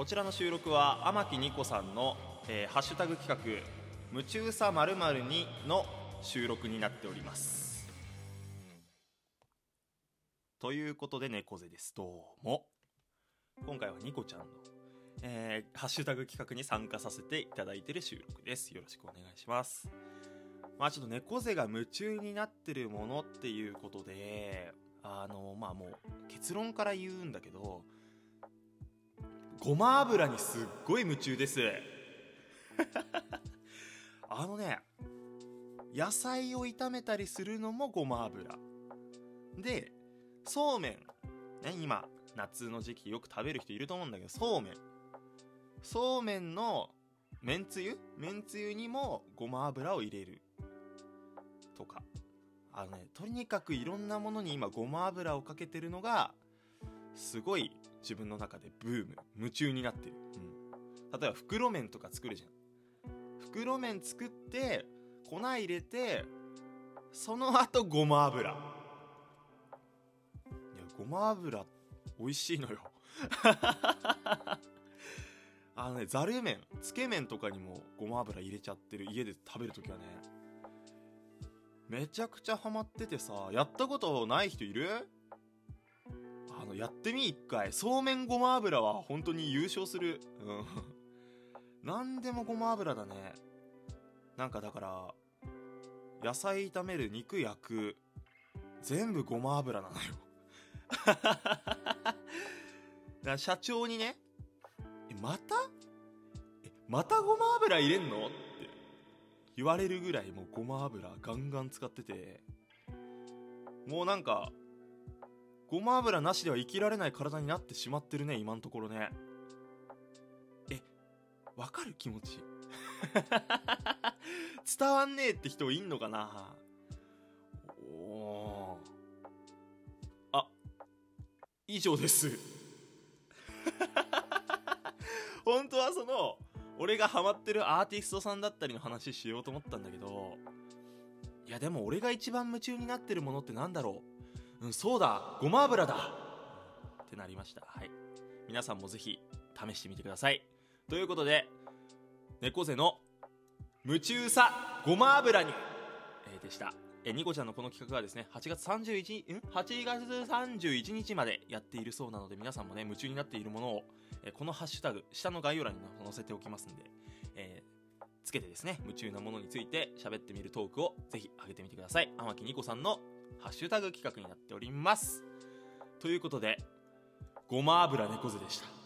こちらの収録は天木ニコさんの、えーハッシュタグ企画「夢中さまるに」の収録になっております。ということで猫背です。どうも。今回はニコちゃんの、えーハッシュタグ企画に参加させていただいている収録です。よろしくお願いします。まあちょっと猫背が夢中になってるものっていうことであのまあもう結論から言うんだけどごま油にすっごい夢中です。あのね野菜を炒めたりするのもごま油。でそうめん。ね今夏の時期よく食べる人いると思うんだけどそうめん。そうめんのめんつゆ？めんつゆにもごま油を入れる。とか。あのねとにかくいろんなものに今ごま油をかけてるのがすごい自分の中でブーム夢中になってる、うん、例えば袋麺とか作るじゃん。袋麺作って粉入れてその後ごま油。いやごま油美味しいのよ。あのねざる麺つけ麺とかにもごま油入れちゃってる。家で食べるときはね。めちゃくちゃハマっててさやったことない人いる？やってみ一回。そうめんごま油は本当に優勝する。うん。何でもごま油だね。なんかだから野菜炒める肉焼く。全部ごま油なのよ。だ社長にねえまた？えまたごま油入れんの？って言われるぐらいもうごま油ガンガン使ってて。もうなんかごま油なしでは生きられない体になってしまってるね今のところね。えわかる気持ち？伝わんねえって人いんのかな？おー。あ以上です。本当はその俺がハマってるアーティストさんだったりの話しようと思ったんだけどいやでも俺が一番夢中になってるものってなんだろう？うんそうだ。ごま油だ。ってなりました。はい。皆さんもぜひ試してみてください。ということで猫背の夢中さごま油に、えーでした。えニコちゃんのこの企画はですね8月31ん8月31日までやっているそうなので皆さんもね夢中になっているものを、えこのハッシュタグ下の概要欄に載せておきますんで、えーつけてですね夢中なものについて喋ってみるトークをぜひ上げてみてください。天木ニコさんのハッシュタグ企画になっております。ということでごま油猫背でした。